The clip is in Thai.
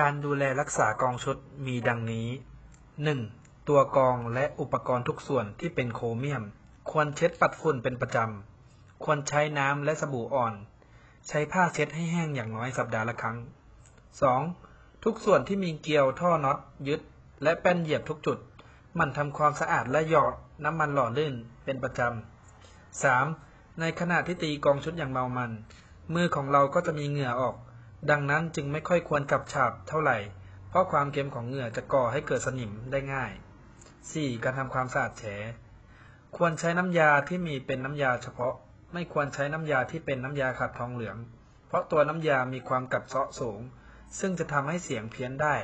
การดูแลรักษากองชุดมีดังนี้ 1. ตัวกองและอุปกรณ์ทุกส่วนที่เป็นโครเมียม ควรเช็ดปัดฝุ่นเป็นประจำ ควรใช้น้ำและสบู่อ่อน ใช้ผ้าเช็ดให้แห้งอย่างน้อยสัปดาห์ละครั้ง 2. ทุกส่วนที่มีเกลียวท่อน็อตยึด และแป้นเหยียบทุกจุด มันทำความสะอาดและหยอดน้ำมันหล่อลื่นเป็นประจำ 3. ในขณะที่ตีกองชุดอย่างเมามัน มือของเราก็จะมีเหงื่อออก ดังนั้นจึงไม่ค่อยควรกับฉาบเท่าไหร่ เพราะความเค็มของเหงื่อจะก่อให้เกิดสนิมได้ง่าย 4. การทำความสะอาดแฉ ควรใช้น้ำยาที่มีเป็นน้ำยาเฉพาะ ไม่ควรใช้น้ำยาที่เป็นน้ำยาขัดทองเหลือง เพราะตัวน้ำยามีความกัดเซาะสูง ซึ่งจะทำให้เสียงเพี้ยนได้